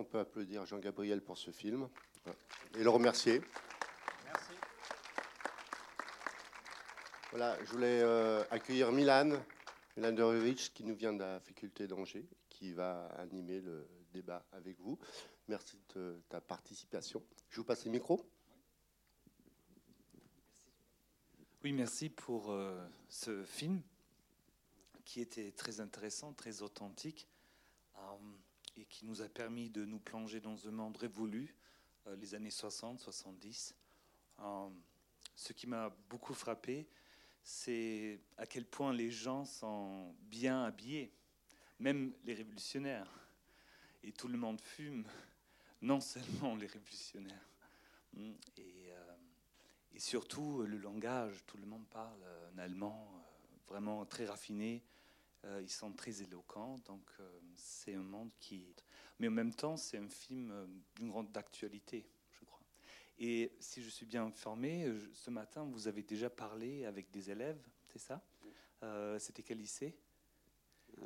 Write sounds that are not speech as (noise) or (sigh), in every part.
On peut applaudir Jean-Gabriel pour ce film et le remercier. Merci. Voilà, je voulais euh, accueillir Milan, Milan Dorovic, qui nous vient de la faculté d'Angers, qui va animer le débat avec vous. Merci de ta participation. Je vous passe le micro. Oui, merci pour euh, ce film qui était très intéressant, très authentique euh, et qui nous a permis de nous plonger dans un monde révolu, euh, les années 60, 70. ce qui m'a beaucoup frappé, c'est à quel point les gens sont bien habillés, même les révolutionnaires. Et tout le monde fume, (laughs) non seulement les révolutionnaires. Et et surtout, le langage, tout le monde parle un allemand euh, vraiment très raffiné. Euh, ils sont très éloquents, donc euh, c'est un monde qui. Mais en même temps, c'est un film d'une grande actualité, je crois. Et si je suis bien informé, ce matin, vous avez déjà parlé avec des élèves, c'est ça? C'était quel lycée?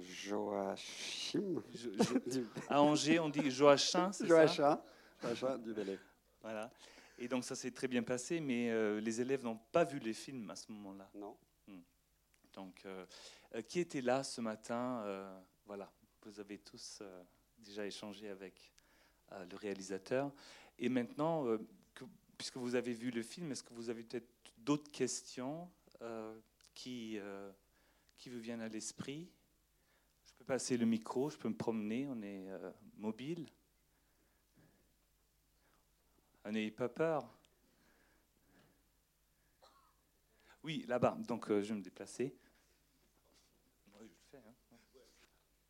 Joachim. à Angers, on dit Joachim, c'est ça? Joachim du Bélé. Voilà. Et donc ça s'est très bien passé, mais euh, les élèves n'ont pas vu les films à ce moment-là? Non. Hmm. Donc, euh, euh, qui était là ce matin Voilà, vous avez tous déjà échangé avec le réalisateur. Et maintenant, puisque vous avez vu le film, est-ce que vous avez peut-être d'autres questions qui, qui vous viennent à l'esprit? Je peux passer le micro, je peux me promener, on est mobile. N'ayez pas peur. Oui, là-bas. Donc, euh, je vais me déplacer. Hein.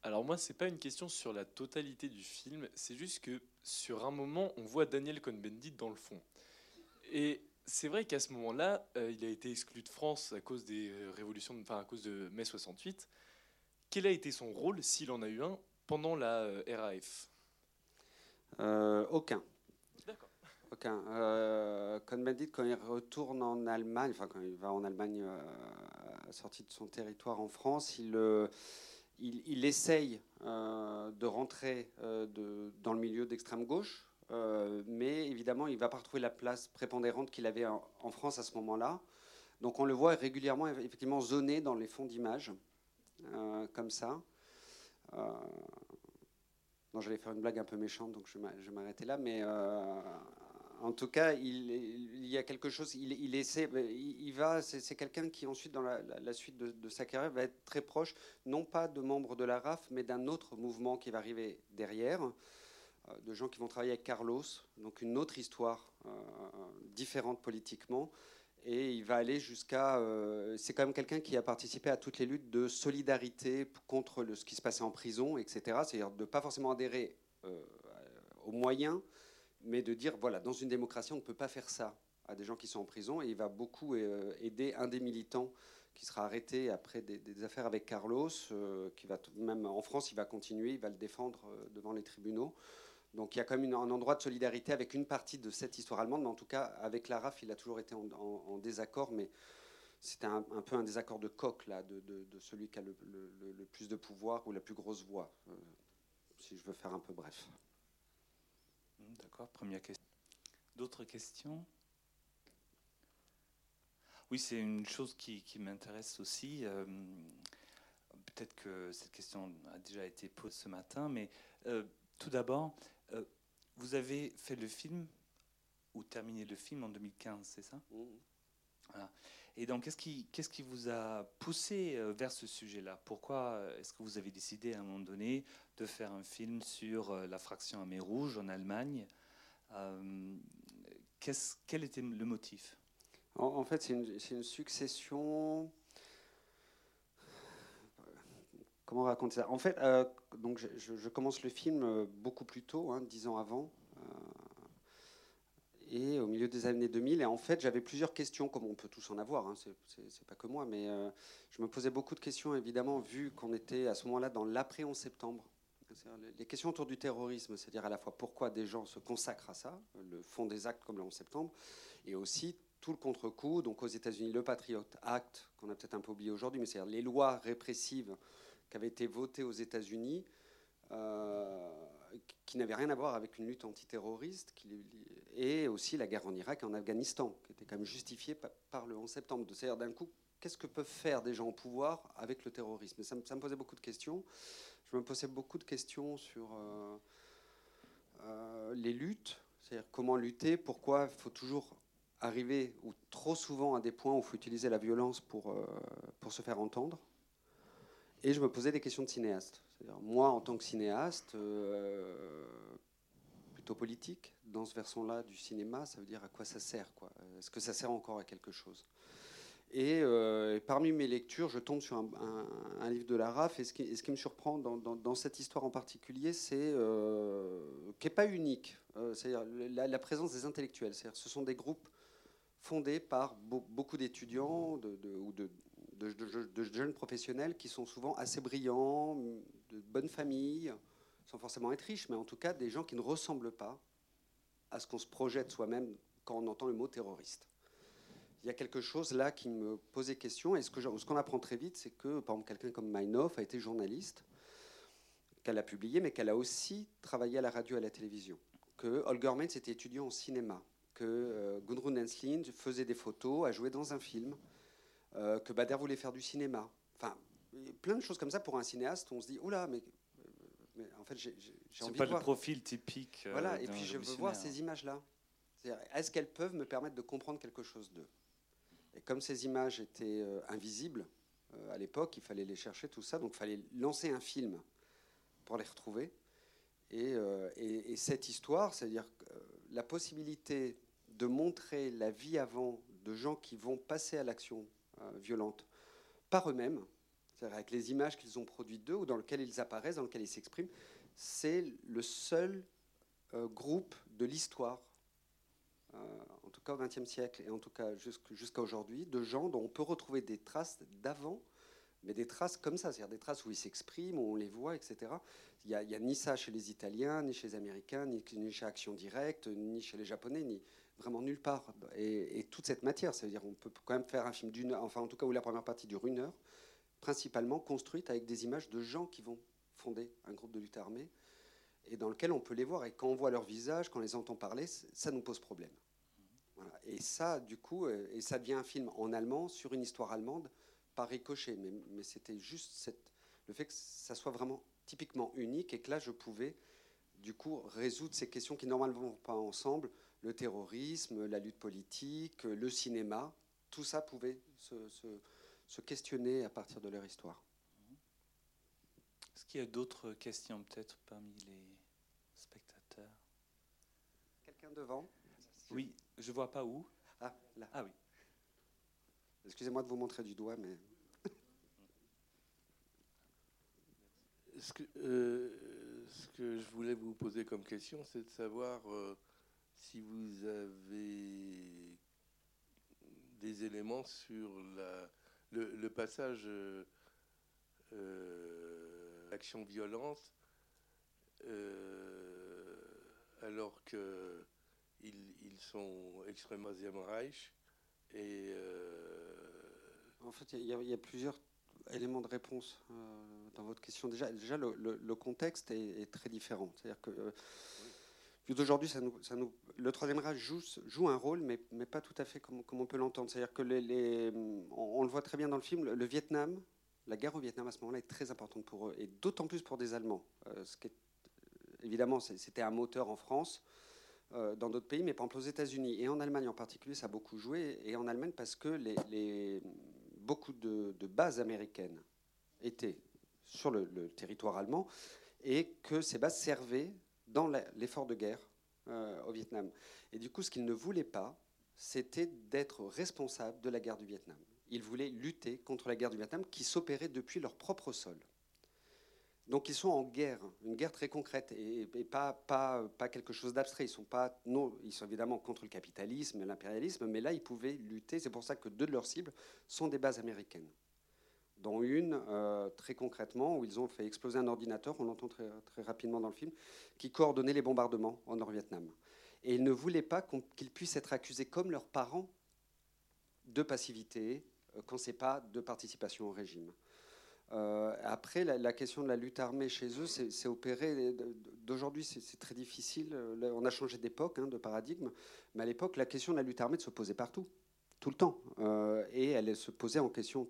Alors moi, c'est pas une question sur la totalité du film, c'est juste que sur un moment, on voit Daniel Cohn-Bendit dans le fond. Et c'est vrai qu'à ce moment-là, euh, il a été exclu de France à cause des euh, révolutions, enfin à cause de mai 68. Quel a été son rôle, s'il en a eu un, pendant la RAF Aucun. Aucun. Euh, Cohn-Bendit, quand il retourne en Allemagne, enfin quand il va en Allemagne euh, sorti de son territoire en France, il, euh, il, essaye euh, de rentrer de, dans le milieu d'extrême gauche, mais évidemment, il ne va pas retrouver la place prépondérante qu'il avait en, France à ce moment-là. Donc on le voit régulièrement, effectivement, zoné dans les fonds d'images, comme ça. Non, j'allais faire une blague un peu méchante, donc je vais m'arrêter là. En tout cas, il, y a quelque chose. Il, essaie, il, va. C'est quelqu'un qui ensuite, dans la, suite de, sa carrière, va être très proche, non pas de membres de la RAF, mais d'un autre mouvement qui va arriver derrière, euh, de gens qui vont travailler avec Carlos, donc une autre histoire euh, différente politiquement. Et il va aller jusqu'à. Euh, c'est quand même quelqu'un qui a participé à toutes les luttes de solidarité contre ce qui se passait en prison, etc. C'est-à-dire de pas forcément adhérer aux moyens mais de dire, voilà, dans une démocratie, on ne peut pas faire ça à des gens qui sont en prison. Et il va beaucoup euh, aider un des militants qui sera arrêté après des, affaires avec Carlos, euh, qui va même en France, il va continuer, il va le défendre euh, devant les tribunaux. Donc il y a quand même un endroit de solidarité avec une partie de cette histoire allemande, mais en tout cas avec la RAF, il a toujours été en, désaccord, mais c'était un, peu un désaccord de coq là, de, celui qui a le, le, plus de pouvoir ou la plus grosse voix, si je veux faire un peu bref. D'accord, première question. D'autres questions? Oui, c'est une chose qui, m'intéresse aussi. Euh, peut-être que cette question a déjà été posée ce matin, mais euh, tout d'abord, euh, vous avez fait le film ou terminé le film en 2015, c'est ça? Mmh. voilà. Et donc, qu'est-ce qui, vous a poussé vers ce sujet-là? Pourquoi est-ce que vous avez décidé à un moment donné de faire un film sur la fraction à rouge en Allemagne? Euh, quel était le motif? En, fait, c'est une, succession. Comment raconter ça? En fait, euh, donc je, commence le film euh, beaucoup plus tôt, hein, dix ans avant, et au milieu des années 2000. Et en fait, j'avais plusieurs questions, comme on peut tous en avoir. Hein, c'est pas que moi, mais je me posais beaucoup de questions, évidemment, vu qu'on était à ce moment-là dans l'après 11 septembre les questions autour du terrorisme, c'est-à-dire à la fois pourquoi des gens se consacrent à ça, le fond des actes comme le 11 septembre, et aussi tout le contre-coup, donc aux États-Unis, le Patriot Act, qu'on a peut-être un peu oublié aujourd'hui, mais c'est-à-dire les lois répressives qui avaient été votées aux États-Unis, euh, qui n'avait rien à voir avec une lutte antiterroriste, et aussi la guerre en Irak et en Afghanistan, qui était quand même justifiée par le 11 septembre. C'est-à-dire d'un coup, qu'est-ce que peuvent faire des gens au pouvoir avec le terrorisme? Ça, me posait beaucoup de questions. Je me posais beaucoup de questions sur euh, euh, les luttes, c'est-à-dire comment lutter, pourquoi il faut toujours arriver, ou trop souvent, à des points où il faut utiliser la violence pour, euh, pour se faire entendre. Et je me posais des questions de cinéaste. Moi, en tant que cinéaste, plutôt politique, dans ce versant-là du cinéma, ça veut dire à quoi ça sert Est-ce que ça sert encore à quelque chose? Euh, et, parmi mes lectures, je tombe sur un, livre de Laraf. Et ce qui, me surprend dans, cette histoire en particulier, c'est euh, qui n'est pas unique. Euh, c'est-à-dire la, présence des intellectuels. C'est-à-dire ce sont des groupes fondés par beaucoup d'étudiants ou de, de, jeunes professionnels qui sont souvent assez brillants, de bonnes familles, sans forcément être riches, mais en tout cas des gens qui ne ressemblent pas à ce qu'on se projette soi-même quand on entend le mot terroriste il y a quelque chose là qui me posait question. Et ce qu'on apprend très vite, c'est que, par exemple, quelqu'un comme Meinhof a été journaliste, qu'elle a publié, mais qu'elle a aussi travaillé à la radio et à la télévision. Que Holger Menz était étudiant en cinéma. Que euh, Gudrun faisait des photos, a joué dans un film. Euh, que Bader voulait faire du cinéma. Enfin, plein de choses comme ça pour un cinéaste. On se dit, oula, mais, mais en fait, j'ai envie de voir. C'est pas le profil typique. Euh, voilà, et puis je veux voir ces images-là. Est-ce qu'elles peuvent me permettre de comprendre quelque chose d'eux? Et comme ces images étaient euh, invisibles euh, à l'époque, il fallait les chercher, tout ça. Donc il fallait lancer un film pour les retrouver. Et, euh, cette histoire, c'est-à-dire la possibilité de montrer la vie avant de gens qui vont passer à l'action violente par eux-mêmes, c'est-à-dire avec les images qu'ils ont produites d'eux ou dans lesquelles ils apparaissent, dans lesquelles ils s'expriment, c'est le seul groupe de l'histoire tout cas au XXe siècle et en tout cas jusqu'à aujourd'hui, de gens dont on peut retrouver des traces d'avant, mais des traces comme ça, c'est-à-dire des traces où ils s'expriment, où on les voit, etc. Il n'y a, ni ça chez les Italiens, ni chez les Américains, ni, chez Action Directe, ni chez les Japonais, ni vraiment nulle part. Et, toute cette matière, c'est-à-dire on peut quand même faire un film d'une heure, enfin en tout cas où la première partie dure une heure, principalement construite avec des images de gens qui vont fonder un groupe de lutte armée et dans lequel on peut les voir. Et quand on voit leur visage, quand on les entend parler, ça nous pose problème. Et ça, du coup, euh, et ça devient un film en allemand sur une histoire allemande par ricochet. Mais, c'était juste le fait que ça soit vraiment typiquement unique et que là, je pouvais, du coup, résoudre ces questions qui normalement vont pas ensemble. Le terrorisme, la lutte politique, le cinéma, tout ça pouvait se, questionner à partir de leur histoire. Qu'il y a d'autres questions peut-être parmi les spectateurs Quelqu'un devant? Oui, je vois pas où. Ah, là. Ah oui. Excusez-moi de vous montrer du doigt, mais. ce, que, euh, ce que je voulais vous poser comme question, c'est de savoir euh, si vous avez des éléments sur la, le, passage euh, euh action-violence, alors que ils, sont extrêmement Reich. Et, euh, En fait, il y, a plusieurs éléments de réponse euh, dans votre question. Déjà, déjà le, contexte est, très différent. C'est-à-dire que euh, d'aujourd'hui, ça nous, ça nous, le Troisième Reich joue, joue, un rôle, mais, mais, pas tout à fait comme, comme on peut l'entendre. C'est-à-dire que les, on, le voit très bien dans le film, le, Vietnam, la guerre au Vietnam à ce moment-là est très importante pour eux, et d'autant plus pour des Allemands. est, évidemment, c'était un moteur en France. Euh, dans d'autres pays, mais pas aux États-Unis. Et en Allemagne en particulier, ça a beaucoup joué. Et en Allemagne, parce que les, beaucoup de, bases américaines étaient sur le, territoire allemand et que ces bases servaient dans l'effort de guerre euh, au Vietnam. Et du coup, ce qu'ils ne voulaient pas, c'était d'être responsable de la guerre du Vietnam. Ils voulaient lutter contre la guerre du Vietnam qui s'opérait depuis leur propre sol. Donc ils sont en guerre, une guerre très concrète et, pas, quelque chose d'abstrait. Ils sont ils sont évidemment contre le capitalisme l'impérialisme, mais là ils pouvaient lutter. C'est pour ça que deux de leurs cibles sont des bases américaines, dont une euh, très concrètement où ils ont fait exploser un ordinateur, on l'entend très, rapidement dans le film, qui coordonnait les bombardements en Nord-Vietnam. Et ils ne voulaient pas qu'ils puissent être accusés comme leurs parents de passivité quand c'est pas de participation au régime. après, la, question de la lutte armée chez eux, c'est opéré. D'aujourd'hui, c'est très difficile. On a changé d'époque, hein, de paradigme. Mais à l'époque, la question de la lutte armée se posait partout, tout le temps. et elle se posait en question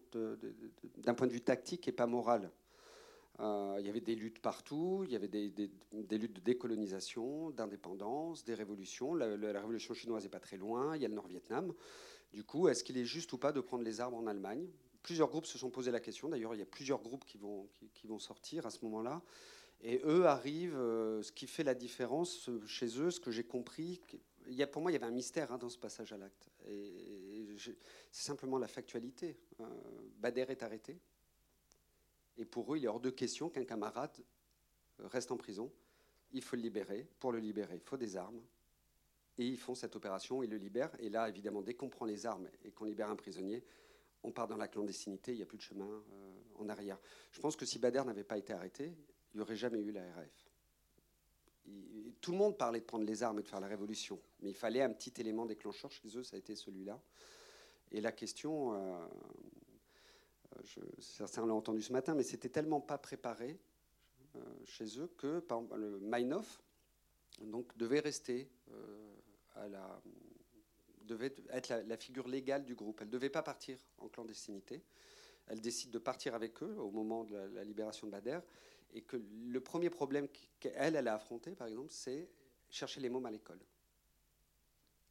d'un point de vue tactique et pas moral. Euh, il y avait des luttes partout, il y avait des, luttes de décolonisation, d'indépendance, des révolutions. La, révolution chinoise n'est pas très loin, il y a le Nord-Vietnam. Du coup, est-ce qu'il est juste ou pas de prendre les armes en Allemagne? Plusieurs groupes se sont posé la question. D'ailleurs, il y a plusieurs groupes qui vont, sortir à ce moment-là. Et eux arrivent, euh, ce qui fait la différence euh, chez eux, ce que j'ai compris, pour moi, il y avait un mystère hein, dans ce passage à l'acte. C'est simplement la factualité. Bader est arrêté, et pour eux, il est hors de question qu'un camarade reste en prison. Il faut le libérer. Pour le libérer, il faut des armes. Et ils font cette opération, ils le libèrent. Et là, évidemment, dès qu'on prend les armes et qu'on libère un prisonnier, on part dans la clandestinité, il n'y a plus de chemin euh, en arrière. Je pense que si Bader n'avait pas été arrêté, il n'y aurait jamais eu la RAF. tout le monde parlait de prendre les armes et de faire la révolution, mais il fallait un petit élément déclencheur chez eux, ça a été celui-là. Et la question, euh, je, certains l'ont entendu ce matin, mais c'était tellement pas préparé euh, chez eux que par exemple, le Meinhof donc, devait rester euh, à la, devait être la, figure légale du groupe. Elle ne devait pas partir en clandestinité. Elle décide de partir avec eux au moment de la, libération de Bader. Et que le premier problème qu'elle, elle a affronté, par exemple, c'est chercher les mômes à l'école.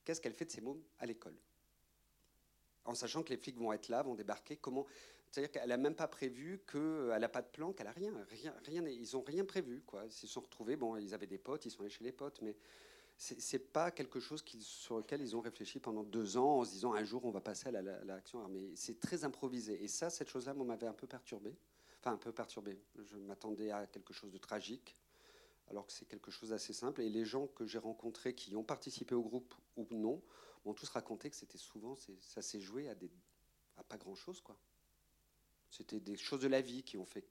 Qu'est-ce qu'elle fait de ces mômes à l'école? En sachant que les flics vont être là, vont débarquer. Comment c'est-à-dire qu'elle n'a même pas prévu qu'elle n'a pas de plan, qu'elle n'a rien, rien. Ils n'ont rien prévu. Quoi. Ils se sont retrouvés, bon, ils avaient des potes, ils sont allés chez les potes, mais c'est n'est pas quelque chose sur lequel ils ont réfléchi pendant deux ans en se disant un jour on va passer à l'action armée. C'est très improvisé. Et ça, cette chose-là, m'avait un peu perturbé. Enfin, un peu perturbé. Je m'attendais à quelque chose de tragique, alors que c'est quelque chose d'assez simple. Et les gens que j'ai rencontrés qui ont participé au groupe ou non m'ont tous raconté que c'était souvent, ça s'est joué à, à pas grand-chose, quoi. C'était des choses de la vie qui ont fait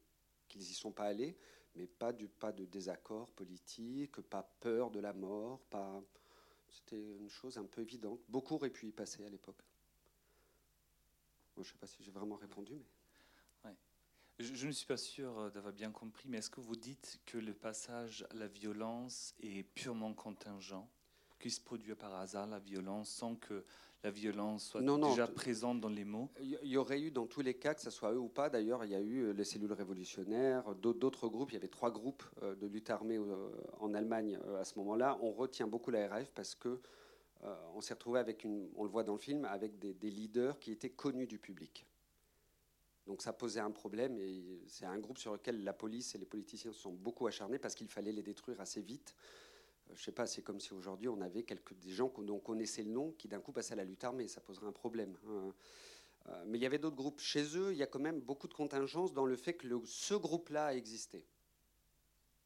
qu'ils n'y sont pas allés, mais pas, du, pas de désaccord politique, pas peur de la mort, pas. C'était une chose un peu évidente. Beaucoup auraient pu y passer à l'époque. je ne sais pas si j'ai vraiment répondu, mais. Je, ne suis pas sûr d'avoir bien compris, mais est-ce que vous dites que le passage à la violence est purement contingent, qu'il se produit par hasard la violence sans que la violence soit déjà présente dans les mots Il y aurait eu dans tous les cas, que ce soit eux ou pas, d'ailleurs, il y a eu euh, les cellules révolutionnaires, d'autres groupes, il y avait trois groupes euh, de lutte armée euh, en Allemagne à ce moment-là. On retient beaucoup la RAF parce que on s'est retrouvé avec, une, on le voit dans le film, avec des, des leaders qui étaient connus du public. Donc ça posait un problème et c'est un groupe sur lequel la police et les politiciens se sont beaucoup acharnés parce qu'il fallait les détruire assez vite je sais pas, c'est comme si aujourd'hui on avait quelques, des gens dont on connaissait le nom qui d'un coup passaient à la lutte armée, ça poserait un problème. Hein. Euh, mais il y avait d'autres groupes. Chez eux, il y a quand même beaucoup de contingence dans le fait que ce groupe-là a existé.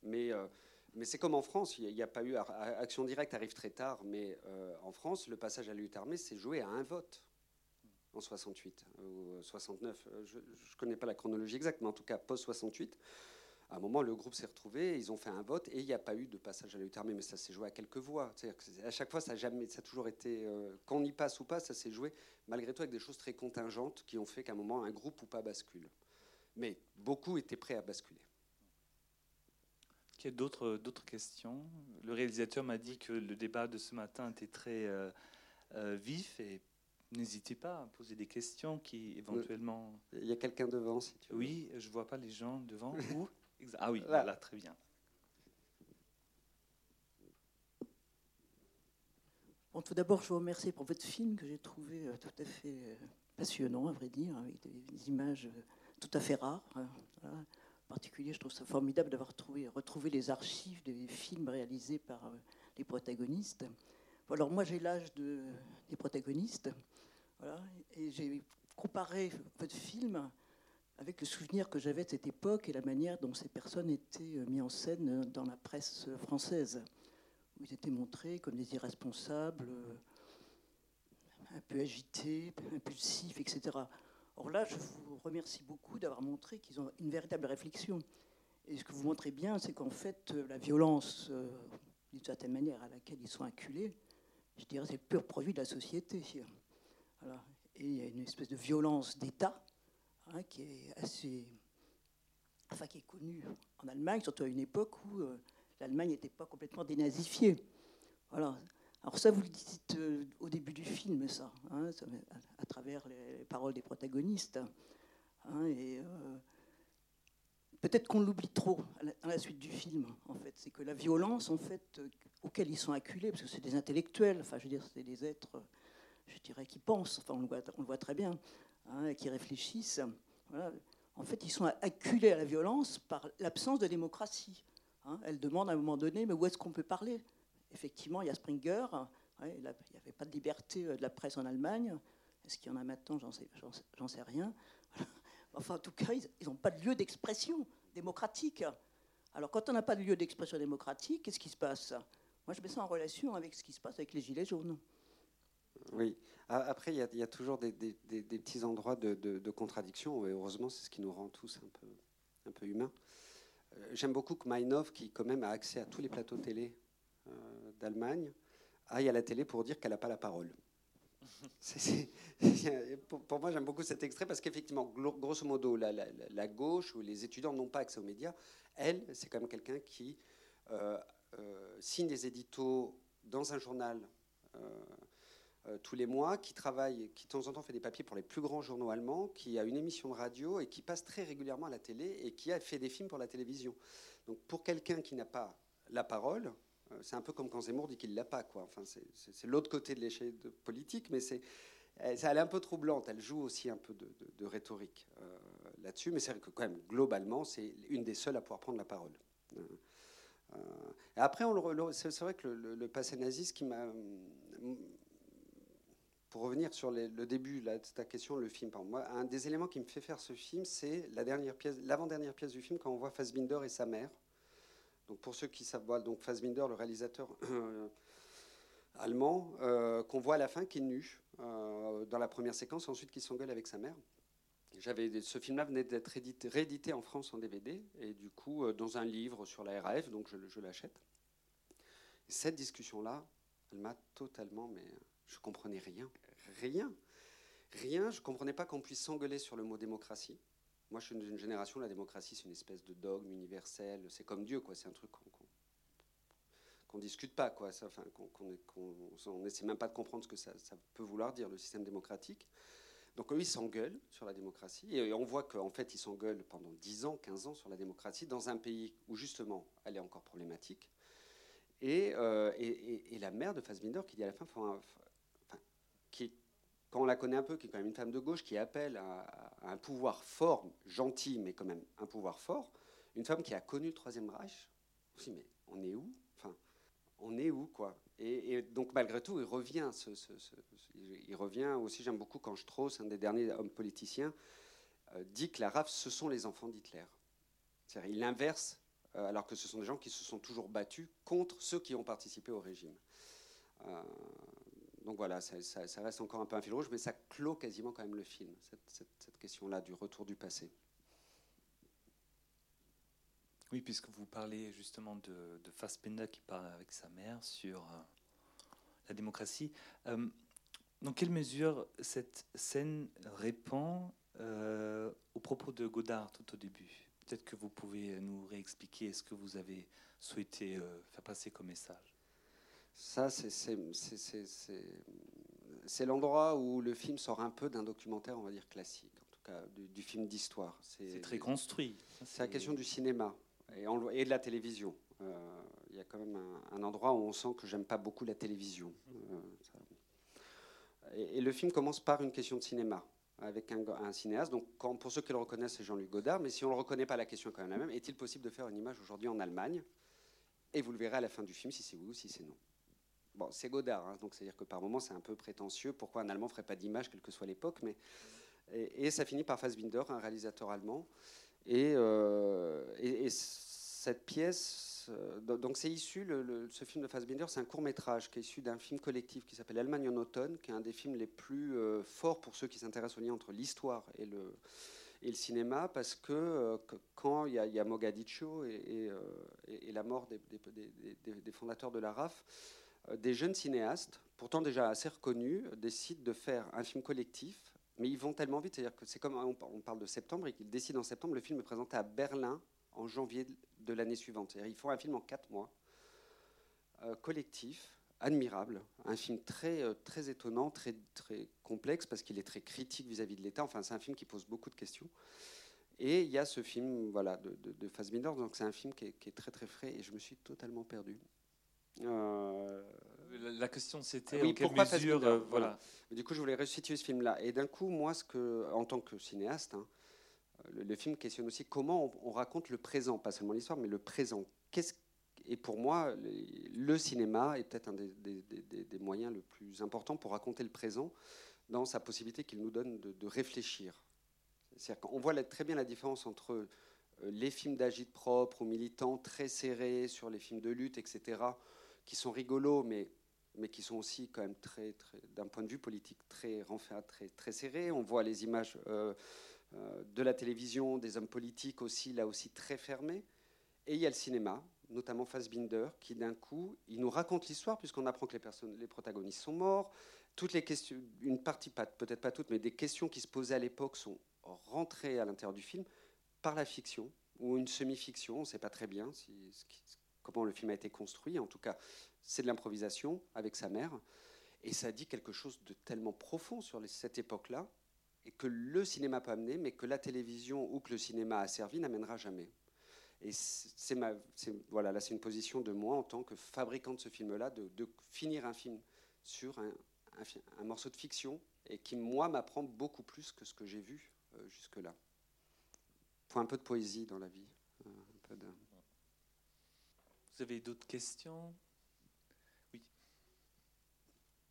Mais, euh, mais c'est comme en France, il n'y a, pas eu. Action directe arrive très tard, mais euh, en France, le passage à la lutte armée s'est joué à un vote en 68 ou 69. Je ne connais pas la chronologie exacte, mais en tout cas, post-68 à un moment, le groupe s'est retrouvé, ils ont fait un vote et il n'y a pas eu de passage à la lutte armée, mais ça s'est joué à quelques voix. à chaque fois, ça a, jamais, ça a toujours été, euh, qu'on y passe ou pas, ça s'est joué malgré tout avec des choses très contingentes qui ont fait qu'à un moment, un groupe ou pas bascule. Mais beaucoup étaient prêts à basculer. Il y a d'autres, d'autres questions? Le réalisateur m'a dit que le débat de ce matin était très euh, euh, vif et N'hésitez pas à poser des questions qui éventuellement. Il y a quelqu'un devant, si tu veux. Oui, je vois pas les gens devant. (laughs) Où? Ah oui, voilà, très bien. Bon, tout d'abord, je vous remercie pour votre film que j'ai trouvé euh, tout à fait euh, passionnant, à vrai dire, avec des, images euh, tout à fait rares. Hein, en particulier, je trouve ça formidable d'avoir retrouvé les archives des films réalisés par les protagonistes. Alors moi, j'ai l'âge de, des protagonistes, voilà, et j'ai comparé votre film avec le souvenir que j'avais de cette époque et la manière dont ces personnes étaient euh, mises en scène dans la presse française, où ils étaient montrés comme des irresponsables, euh, un peu agités, impulsifs, etc. Or là, je vous remercie beaucoup d'avoir montré qu'ils ont une véritable réflexion. Et ce que vous montrez bien, c'est qu'en fait, euh, la violence, d'une certaine manière, à laquelle ils sont acculés, je dirais, c'est le pur produit de la société. Et il y a une espèce de violence d'État Hein, qui est assez enfin qui est connu en Allemagne, surtout à une époque où l'Allemagne n'était pas complètement dénazifiée. Voilà. Alors ça, vous le dites au début du film, ça, hein, à, travers les paroles des protagonistes. Hein, et peut-être qu'on l'oublie trop à la, suite du film, en fait. C'est que la violence, en fait, auquel ils sont acculés, parce que c'est des intellectuels, enfin, je veux dire, c'est des êtres, je dirais, qui pensent, enfin, on on le voit très bien, hein, qui réfléchissent. En fait, ils sont acculés à la violence par l'absence de démocratie. Hein. Elle demande à un moment donné, mais où est-ce qu'on peut parler? Effectivement, il y a Springer, il n'y avait pas de liberté de la presse en Allemagne. Est-ce qu'il y en a maintenant? J'en sais, sais, rien. (laughs) Enfin, en tout cas, ils n'ont pas de lieu d'expression démocratique. Alors, quand on n'a pas de lieu d'expression démocratique, qu'est-ce qui se passe? Moi, je mets ça en relation avec ce qui se passe avec les Gilets jaunes. Oui. Après, il y, a toujours des, petits endroits de, contradiction, et heureusement, c'est ce qui nous rend tous un peu, un peu humains. Euh, j'aime beaucoup que Meinhof, qui quand même a accès à tous les plateaux télé euh, d'Allemagne, aille à la télé pour dire qu'elle n'a pas la parole. (laughs) pour, moi, j'aime beaucoup cet extrait parce qu'effectivement, grosso modo, la, gauche ou les étudiants n'ont pas accès aux médias. Elle, c'est quand même quelqu'un qui euh, euh, signe des éditos dans un journal euh, tous les mois, qui travaille, qui de temps en temps fait des papiers pour les plus grands journaux allemands, qui a une émission de radio et qui passe très régulièrement à la télé et qui a fait des films pour la télévision. Donc pour quelqu'un qui n'a pas la parole, euh, c'est un peu comme quand Zemmour dit qu'il l'a pas, quoi. Enfin, c'est l'autre côté de l'échelle politique, mais c'est elle est un peu troublante. Elle joue aussi un peu de, rhétorique euh, là-dessus, mais c'est vrai que quand même, globalement, c'est une des seules à pouvoir prendre la parole. Euh, après, c'est vrai que le, passé naziste qui m'a... Pour revenir sur le début de ta question, le film, moi, un des éléments qui me fait faire ce film, c'est la dernière pièce, l'avant-dernière pièce du film, quand on voit Fassbinder et sa mère. Donc pour ceux qui savent, donc Fassbinder, le réalisateur euh, allemand, euh, qu'on voit à la fin qui est nu euh, dans la première séquence, ensuite qui s'engueule avec sa mère. J'avais ce film-là venait d'être réédité en France en DVD et du coup dans un livre sur la RAF, donc je, je l'achète. Cette discussion-là, elle m'a totalement, mais je comprenais rien, rien, rien. Je comprenais pas qu'on puisse s'engueuler sur le mot démocratie. Moi, je suis d'une génération, la démocratie, c'est une espèce de dogme universel. C'est comme Dieu, quoi. C'est un truc qu'on ne discute pas, quoi. enfin, qu'on n'essaie même pas de comprendre ce que ça, peut vouloir dire, le système démocratique. Donc eux, ils s'engueulent sur la démocratie. Et on voit qu'en fait, ils s'engueulent pendant 10 ans, 15 ans sur la démocratie, dans un pays où justement, elle est encore problématique. Et, euh, la mère de Fassbinder qui dit à la fin, qui quand on la connaît un peu, qui est quand même une femme de gauche, qui appelle à, un pouvoir fort, gentil, mais quand même un pouvoir fort, une femme qui a connu le Troisième Reich, aussi, mais on est où? Enfin, on est où, quoi? Et, donc, malgré tout, il revient. Il revient aussi, j'aime beaucoup quand Strauss, un des derniers hommes politiciens, euh, dit que la RAF, ce sont les enfants d'Hitler. C'est-à-dire, il inverse, euh, alors que ce sont des gens qui se sont toujours battus contre ceux qui ont participé au régime. Euh, donc voilà, ça, reste encore un peu un fil rouge, mais ça clôt quasiment quand même le film, cette, question-là du retour du passé. Oui, puisque vous parlez justement de, de Fassbender qui parle avec sa mère sur euh, la démocratie. Euh, dans quelle mesure cette scène répond euh, au propos de Godard tout au début? Peut-être que vous pouvez nous réexpliquer ce que vous avez souhaité faire passer comme message? Ça, c'est l'endroit où le film sort un peu d'un documentaire, on va dire classique, en tout cas du, film d'histoire. C'est très construit. C'est la question du cinéma et, et de la télévision. Euh, il y a quand même un, endroit où on sent que j'aime pas beaucoup la télévision. Euh, et, le film commence par une question de cinéma avec un, cinéaste. Donc, quand, pour ceux qui le reconnaissent, c'est Jean-Luc Godard. Mais si on ne le reconnaît pas, la question est quand même la même. Est-il possible de faire une image aujourd'hui en Allemagne? Et vous le verrez à la fin du film si c'est oui ou si c'est non. C'est Godard, hein, donc c'est-à-dire que par moments c'est un peu prétentieux. Pourquoi un Allemand ferait pas d'image, quelle que soit l'époque Mais et, ça finit par Fassbinder, un réalisateur allemand. Et, euh, cette pièce, euh, donc c'est issu, le, ce film de Fassbinder, c'est un court métrage qui est issu d'un film collectif qui s'appelle Allemagne en automne, qui est un des films les plus euh, forts pour ceux qui s'intéressent au lien entre l'histoire et le, cinéma, parce que, quand il y, a, Mogadiscio et, et, la mort des, fondateurs de la RAF, des jeunes cinéastes, pourtant déjà assez reconnus, décident de faire un film collectif mais ils vont tellement vite, c'est-à-dire que c'est comme on parle de septembre et qu'ils décident en septembre, le film est présenté à Berlin en janvier de l'année suivante. C'est-à-dire ils font un film en quatre mois, euh, collectif, admirable, un film très, euh, très étonnant, très, très complexe parce qu'il est très critique vis-à-vis de l'État. Enfin, c'est un film qui pose beaucoup de questions. Et il y a ce film voilà, de, de, Fassbinder, donc c'est un film qui est, très très frais et je me suis totalement perdu. Euh, la, question c'était en quelle mesure, euh, voilà. Du coup, je voulais restituer ce film-là. Et d'un coup, moi, ce que, en tant que cinéaste, hein, le, film questionne aussi comment on, raconte le présent, pas seulement l'histoire, mais le présent. Qu'est-ce et pour moi, le cinéma est peut-être un des, des, moyens le plus importants pour raconter le présent dans sa possibilité qu'il nous donne de, réfléchir. C'est-à-dire qu'on voit très bien la différence entre euh, les films d'agite propre ou militants très serrés sur les films de lutte, etc., qui sont rigolos, mais, mais qui sont aussi quand même très, très d'un point de vue politique très renfermés, très, très serrés. On voit les images euh, euh, de la télévision, des hommes politiques aussi, là aussi très fermés. Et il y a le cinéma, notamment Fassbinder, qui d'un coup, il nous raconte l'histoire, puisqu'on apprend que les, personnes, les protagonistes sont morts. Toutes les questions, une partie, peut-être pas toutes, mais des questions qui se posaient à l'époque sont rentrées à l'intérieur du film par la fiction, ou une semi-fiction, on ne sait pas très bien si, comment le film a été construit. En tout cas, c'est de l'improvisation avec sa mère. Et ça dit quelque chose de tellement profond sur cette époque-là, et que le cinéma peut amener, mais que la télévision ou que le cinéma a servi n'amènera jamais. Et c'est voilà, là c'est une position de moi en tant que fabricant de ce film-là, de, finir un film sur un, morceau de fiction et qui moi m'apprend beaucoup plus que ce que j'ai vu euh, jusque-là. Faut un peu de poésie dans la vie. Euh, Vous avez d'autres questions? Oui.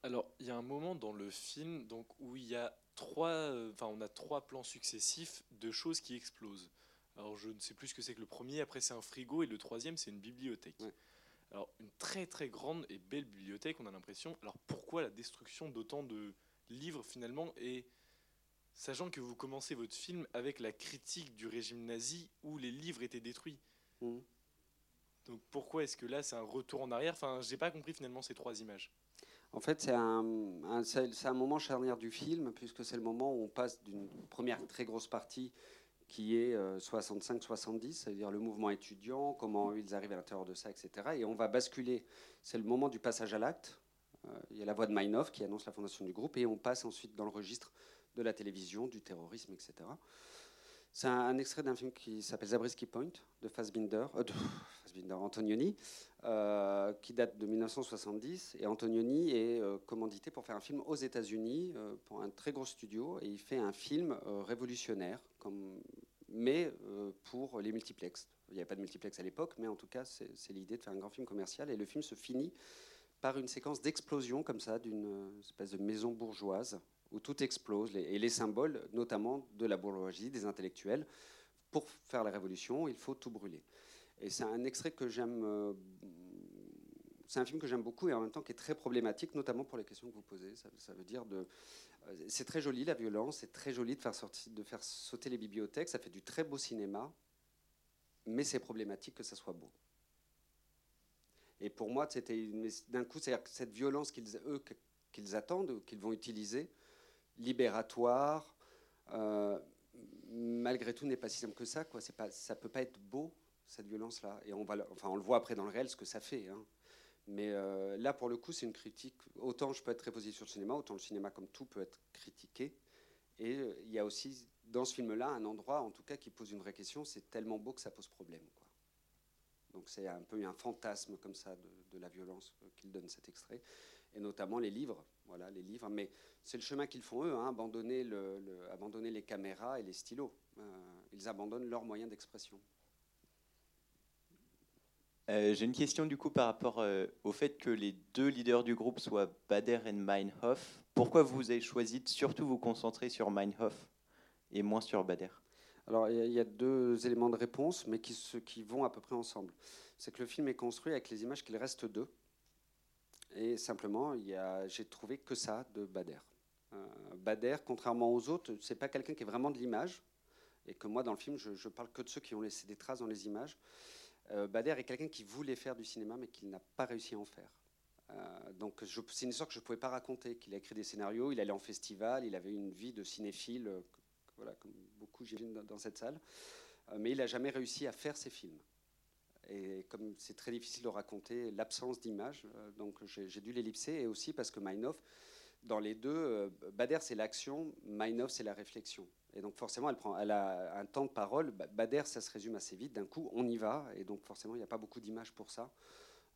Alors il y a un moment dans le film donc où il y a trois, euh, enfin on a trois plans successifs de choses qui explosent. Alors je ne sais plus ce que c'est que le premier, après c'est un frigo et le troisième c'est une bibliothèque. Alors une très très grande et belle bibliothèque, on a l'impression. Alors pourquoi la destruction d'autant de livres finalement? Et sachant que vous commencez votre film avec la critique du régime nazi où les livres étaient détruits. Mmh. Donc pourquoi est-ce que là c'est un retour en arrière? Enfin, j'ai pas compris finalement ces trois images. En fait, c'est un, un, moment charnière du film, puisque c'est le moment où on passe d'une première très grosse partie qui est 65-70, euh, c'est-à-dire le mouvement étudiant, comment ils arrivent à l'intérieur de ça, etc. Et on va basculer, c'est le moment du passage à l'acte. Euh, il y a la voix de Meinhof qui annonce la fondation du groupe, et on passe ensuite dans le registre de la télévision, du terrorisme, etc. C'est un, extrait d'un film qui s'appelle Zabriskie Point de Fassbinder, euh, Antonioni, euh, qui date de 1970. Et Antonioni est euh, commandité pour faire un film aux États-Unis pour un très gros studio. Et il fait un film révolutionnaire, mais pour les multiplex. Il n'y avait pas de multiplex à l'époque, mais en tout cas, c'est l'idée de faire un grand film commercial. Et le film se finit par une séquence d'explosion comme ça d'une espèce de maison bourgeoise où tout explose, et les symboles, notamment de la bourgeoisie, des intellectuels. Pour faire la révolution, il faut tout brûler. Et c'est un extrait que j'aime. Euh, c'est un film que j'aime beaucoup et en même temps qui est très problématique, notamment pour les questions que vous posez. Ça, veut dire de. Euh, c'est très joli la violence, c'est très joli de faire, sortir, de faire sauter les bibliothèques, ça fait du très beau cinéma, mais c'est problématique que ça soit beau. Et pour moi, c'était d'un coup, c'est cette violence qu'ils attendent, qu'ils vont utiliser, libératoire, euh, malgré tout n'est pas si simple que ça. Quoi. C'est ça peut pas être beau cette violence-là. Et on va, enfin, on le voit après dans le réel ce que ça fait. Hein. Mais euh, là, pour le coup, c'est une critique. Autant je peux être très positif sur le cinéma, autant le cinéma, comme tout, peut être critiqué. Et euh, il y a aussi dans ce film-là un endroit, en tout cas, qui pose une vraie question. C'est tellement beau que ça pose problème. Donc c'est un peu un fantasme comme ça de, la violence qu'il donne cet extrait et notamment les livres. Voilà, les livres. Mais c'est le chemin qu'ils font eux, hein, abandonner les caméras et les stylos. Euh, ils abandonnent leurs moyens d'expression. Euh, j'ai une question du coup par rapport euh, au fait que les deux leaders du groupe soient Bader et Meinhof. Pourquoi vous avez choisi de surtout vous concentrer sur Meinhof et moins sur Bader? Alors il y, a deux éléments de réponse, mais qui, vont à peu près ensemble. C'est que le film est construit avec les images qu'il reste deux. Et simplement, j'ai trouvé que ça de Bader. Euh, Bader, contrairement aux autres, c'est pas quelqu'un qui est vraiment de l'image. Et que moi, dans le film, je, je, parle que de ceux qui ont laissé des traces dans les images. Euh, Bader est quelqu'un qui voulait faire du cinéma, mais qui n'a pas réussi à en faire. donc c'est une histoire que je ne pouvais pas raconter, qu'il a écrit des scénarios, il allait en festival, il avait une vie de cinéphile, voilà, comme beaucoup j'imagine dans cette salle, mais il n'a jamais réussi à faire ses films. Et comme c'est très difficile de raconter l'absence d'image, donc j'ai dû l'ellipser, et aussi parce que Meinhof, dans les deux, Bader c'est l'action, Meinhof c'est la réflexion. Et donc forcément, elle, prend, elle a un temps de parole. Bader, ça se résume assez vite. D'un coup, on y va. Et donc forcément, il n'y a pas beaucoup d'images pour ça.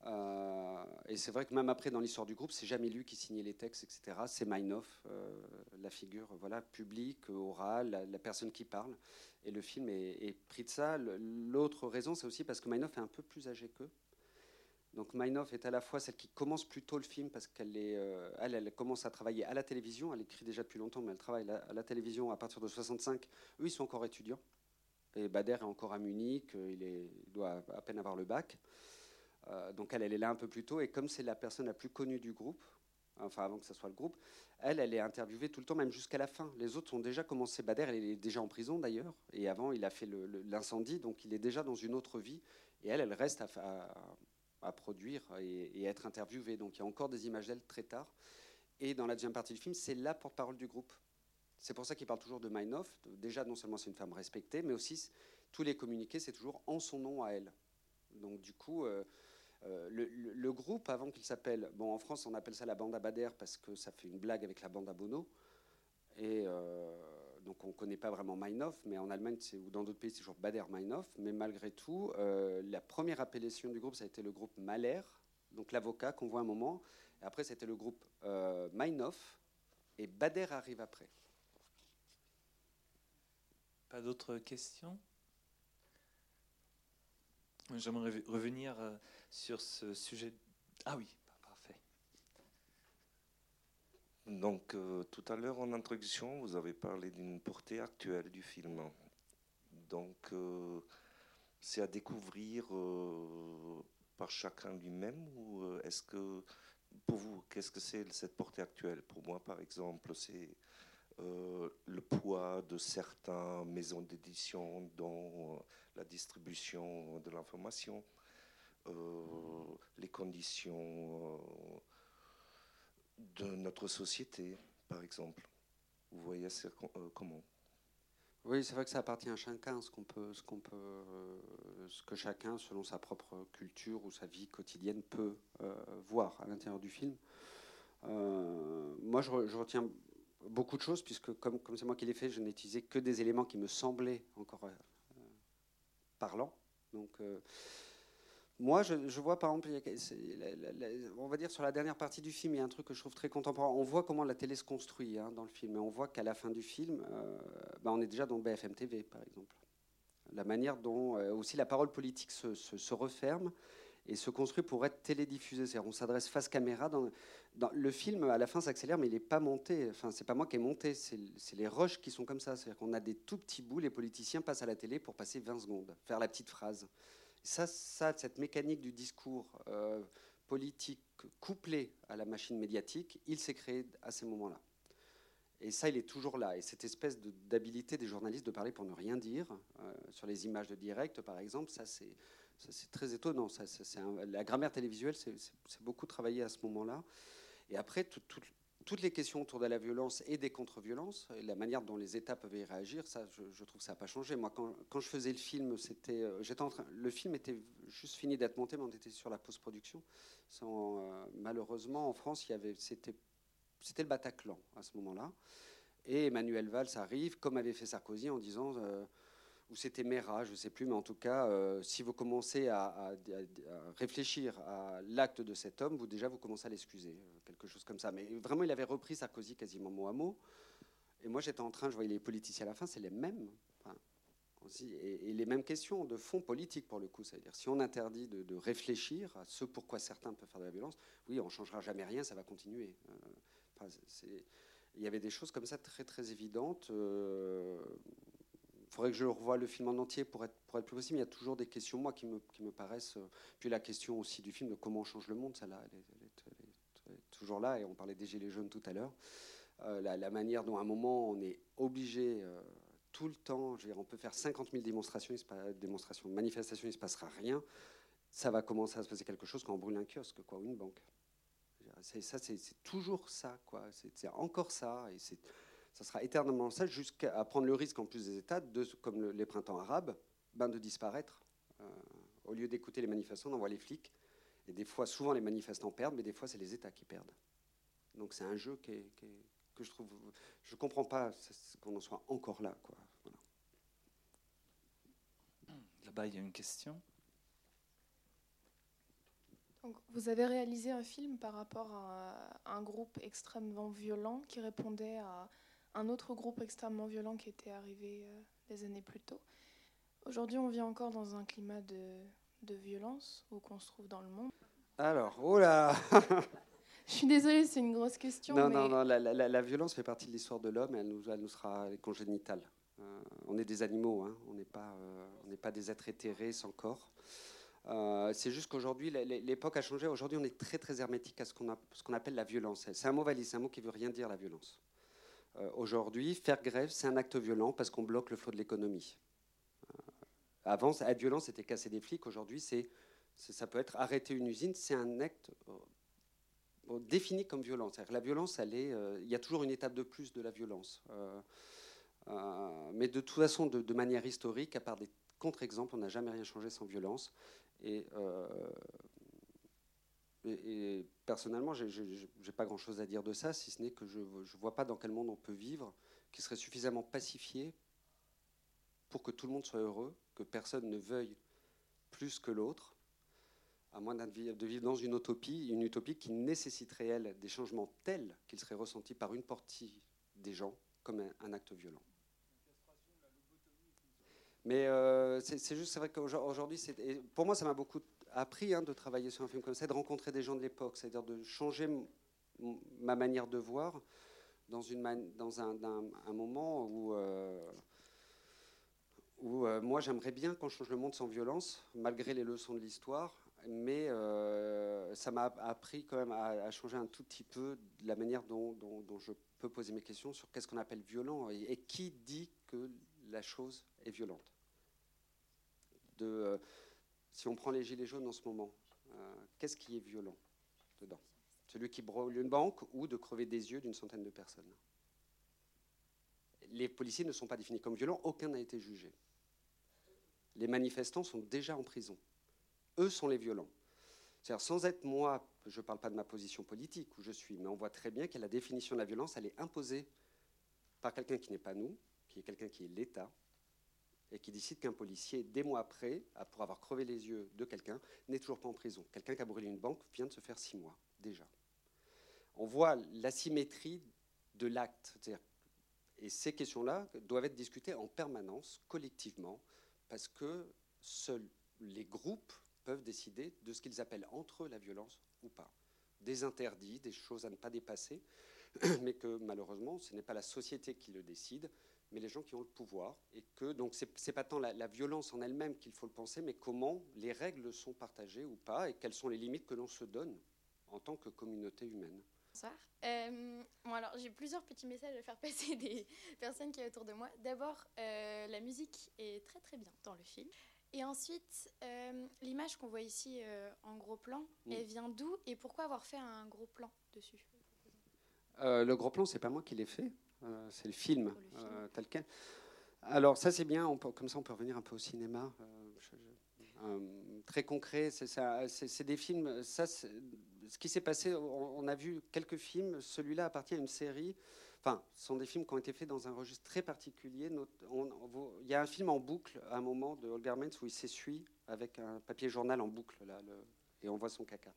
Euh, et c'est vrai que même après, dans l'histoire du groupe, c'est jamais lui qui signait les textes, etc. C'est Meinhof, euh, la figure voilà, publique, orale, la, personne qui parle. Et le film est, pris de ça. L'autre raison, c'est aussi parce que Meinhof est un peu plus âgé qu'eux. Donc Meinhof est à la fois celle qui commence plus tôt le film parce qu'elle euh, elle, elle, commence à travailler à la télévision. Elle écrit déjà depuis longtemps, mais elle travaille à la télévision à partir de 65. Eux, ils sont encore étudiants. Et Bader est encore à Munich. Euh, il, est, doit à peine avoir le bac. Euh, donc elle, elle est là un peu plus tôt. Et comme c'est la personne la plus connue du groupe, enfin avant que ce soit le groupe, elle, elle est interviewée tout le temps, même jusqu'à la fin. Les autres ont déjà commencé. Bader, elle est déjà en prison d'ailleurs. Et avant, il a fait l'incendie, donc il est déjà dans une autre vie. Et elle, elle reste à produire et, être interviewée. Donc il y a encore des images d'elle très tard. Et dans la deuxième partie du film, c'est la porte-parole du groupe. C'est pour ça qu'il parle toujours de Meinhof. Déjà, non seulement c'est une femme respectée, mais aussi tous les communiqués, c'est toujours en son nom à elle. Donc du coup, euh, euh, le, groupe, avant qu'il s'appelle, bon en France on appelle ça la bande à Bader parce que ça fait une blague avec la bande à Bono. Et euh, donc on ne connaît pas vraiment Meinhof, mais en Allemagne ou dans d'autres pays, c'est toujours Bader-Meinhof. Mais malgré tout, euh, la première appellation du groupe, ça a été le groupe Mahler, donc l'avocat qu'on voit un moment. Et après, c'était le groupe euh, et Bader arrive après. Pas d'autres questions? J'aimerais revenir euh, sur ce sujet. Ah oui, Donc, euh, tout à l'heure en introduction, vous avez parlé d'une portée actuelle du film. Donc, euh, c'est à découvrir euh, par chacun lui-même ou est-ce que, pour vous, qu'est-ce que c'est cette portée actuelle? Pour moi, par exemple, c'est le poids de certaines maisons d'édition dans la distribution de l'information, les conditions de notre société, par exemple. Vous voyez euh, comment? Oui, c'est vrai que ça appartient à chacun, ce qu'on peut, ce qu'on peut, euh, ce que chacun, selon sa propre culture ou sa vie quotidienne, peut euh, voir à l'intérieur du film. moi, je, retiens beaucoup de choses puisque, comme, comme c'est moi qui l'ai fait, je n'ai utilisé que des éléments qui me semblaient encore parlants. Donc moi, je, vois par exemple, on va dire sur la dernière partie du film, il y a un truc que je trouve très contemporain. On voit comment la télé se construit hein, dans le film, et on voit qu'à la fin du film, euh, bah, on est déjà dans BFM TV, par exemple. La manière dont euh, aussi la parole politique se, referme et se construit pour être télédiffusée. C'est-à-dire, on s'adresse face caméra. Dans, le film, à la fin, s'accélère, mais il n'est pas monté. Enfin, c'est pas moi qui ai monté, c'est les rushs qui sont comme ça. C'est-à-dire qu'on a des tout petits bouts. Les politiciens passent à la télé pour passer 20 secondes, faire la petite phrase. Ça, ça, cette mécanique du discours euh, politique couplé à la machine médiatique, il s'est créé à ces moments-là. Et ça, il est toujours là. Et cette espèce d'habilité des journalistes de parler pour ne rien dire, euh, sur les images de direct, par exemple, ça, c'est très étonnant. La grammaire télévisuelle, c'est beaucoup travaillé à ce moment-là. Et après, tout, toutes les questions autour de la violence et des contre-violences, la manière dont les États peuvent y réagir, ça, je, trouve que ça n'a pas changé. Moi, quand, je faisais le film, c'était, euh, j'étais en train, le film était juste fini d'être monté, mais on était sur la post-production. Euh, malheureusement, en France, c'était le Bataclan à ce moment-là. Et Emmanuel Valls arrive, comme avait fait Sarkozy, en disant euh, ou c'était Mera, je ne sais plus, mais en tout cas, euh, si vous commencez à, réfléchir à l'acte de cet homme, vous déjà vous commencez à l'excuser, euh, quelque chose comme ça. Mais vraiment, il avait repris Sarkozy quasiment mot à mot. Et moi, j'étais en train, je voyais les politiciens à la fin, c'est les mêmes. et, les mêmes questions de fond politique pour le coup. C'est-à-dire, si on interdit de, réfléchir à ce pourquoi certains peuvent faire de la violence, oui, on ne changera jamais rien, ça va continuer. Euh, il y avait des choses comme ça très très évidentes faudrait que je revoie le film en entier pour être, pour être plus possible. Il y a toujours des questions, moi, qui me, qui me paraissent. Euh, puis la question aussi du film de comment on change le monde, ça, là, elle, est, toujours là. Et on parlait des Gilets jaunes tout à l'heure. Euh, la, manière dont, à un moment, on est obligé euh, tout le temps, on peut faire 50 000 démonstrations, démonstrations, manifestations, il ne se passera rien. Ça va commencer à se passer quelque chose quand on brûle un kiosque, quoi, ou une banque. C'est c'est toujours ça, quoi. C'est encore ça, et ça sera éternellement ça, jusqu'à prendre le risque en plus des États, de, comme les printemps arabes, ben, de disparaître. Euh, au lieu d'écouter les manifestants, on envoie les flics. Et des fois, souvent les manifestants perdent, mais des fois c'est les États qui perdent. Donc c'est un jeu que je trouve, je comprends pas qu'on en soit encore là, quoi. Là-bas, il y a une question. vous avez réalisé un film par rapport à un groupe extrêmement violent qui répondait à un autre groupe extrêmement violent qui était arrivé euh, des années plus tôt. Aujourd'hui, on vit encore dans un climat de, de violence où qu'on se trouve dans le monde. Alors, oh là (laughs) Je suis désolée, c'est une grosse question. Non, non, non, la, la, violence fait partie de l'histoire de l'homme et elle nous, elle nous sera congénitale. Euh, on est des animaux, hein. on n'est pas, euh, on pas des êtres éthérés sans corps. Euh, c'est juste qu'aujourd'hui, l'époque a changé. Aujourd'hui, on est très très hermétique à ce qu'on, ce qu'on appelle la violence. C'est un mot valise, c'est un mot qui veut rien dire la violence. Euh, aujourd'hui, faire grève, c'est un acte violent parce qu'on bloque le flot de l'économie. Euh, avant, être violent, c'était casser des flics. Aujourd'hui, c'est, ça peut être arrêter une usine. C'est un acte défini comme violence. La violence, il y a toujours une étape de plus de la violence. mais de toute façon, de, manière historique, à part des contre-exemples, on n'a jamais rien changé sans violence. Euh, et, personnellement, je n'ai pas grand-chose à dire de ça, si ce n'est que je ne vois pas dans quel monde on peut vivre qui serait suffisamment pacifié pour que tout le monde soit heureux, que personne ne veuille plus que l'autre, à moins de vivre dans une utopie, une utopie qui nécessiterait, elle, des changements tels qu'ils seraient ressentis par une partie des gens comme un acte violent. Mais euh, c'est juste, c'est vrai qu'aujourd'hui, pour moi, ça m'a beaucoup appris hein, de travailler sur un film comme ça, de rencontrer des gens de l'époque, c'est-à-dire de changer ma manière de voir dans, un, moment où, euh, euh, moi, j'aimerais bien qu'on change le monde sans violence, malgré les leçons de l'histoire. Mais ça m'a appris quand même à, changer un tout petit peu la manière dont, je peux poser mes questions sur qu'est-ce qu'on appelle violent et qui dit que la chose est violente. De, euh, si on prend les gilets jaunes en ce moment, euh, qu'est-ce qui est violent dedans? Celui qui brûle une banque ou de crever des yeux d'une centaine de personnes? Les policiers ne sont pas définis comme violents, aucun n'a été jugé. Les manifestants sont déjà en prison. Eux sont les violents. Sans être moi, je ne parle pas de ma position politique où je suis, mais on voit très bien que la définition de la violence, elle est imposée par quelqu'un qui n'est pas nous, qui est quelqu'un qui est l'État, et qui décide qu'un policier, des mois après, pour avoir crevé les yeux de quelqu'un, n'est toujours pas en prison. Quelqu'un qui a brûlé une banque vient de se faire six mois, déjà. On voit l'asymétrie de l'acte. Et ces questions-là doivent être discutées en permanence, collectivement, parce que seuls les groupes peuvent décider de ce qu'ils appellent entre eux la violence ou pas. Des interdits, des choses à ne pas dépasser, (clears throat) mais que malheureusement, ce n'est pas la société qui le décide, mais les gens qui ont le pouvoir. Et que donc c'est pas tant la, violence en elle-même qu'il faut le penser, mais comment les règles sont partagées ou pas, et quelles sont les limites que l'on se donne en tant que communauté humaine. Bonsoir. Euh, bon alors j'ai plusieurs petits messages à faire passer (laughs) des personnes qui sont autour de moi. D'abord, euh, la musique est très très bien dans le film. Et ensuite, euh, l'image qu'on voit ici en gros plan, elle vient d'où et pourquoi avoir fait un gros plan dessus? Le gros plan, c'est pas moi qui l'ai fait. Euh, c'est le film, euh, tel quel. Alors ça c'est bien, comme ça on peut revenir un peu au cinéma. Euh, très concret, c'est des films. Ça, ce qui s'est passé, on, a vu quelques films. Celui-là appartient à une série. Enfin, ce sont des films qui ont été faits dans un registre très particulier. il y a un film en boucle à un moment de Holger Menz où il s'essuie avec un papier journal en boucle là, et on voit son caca.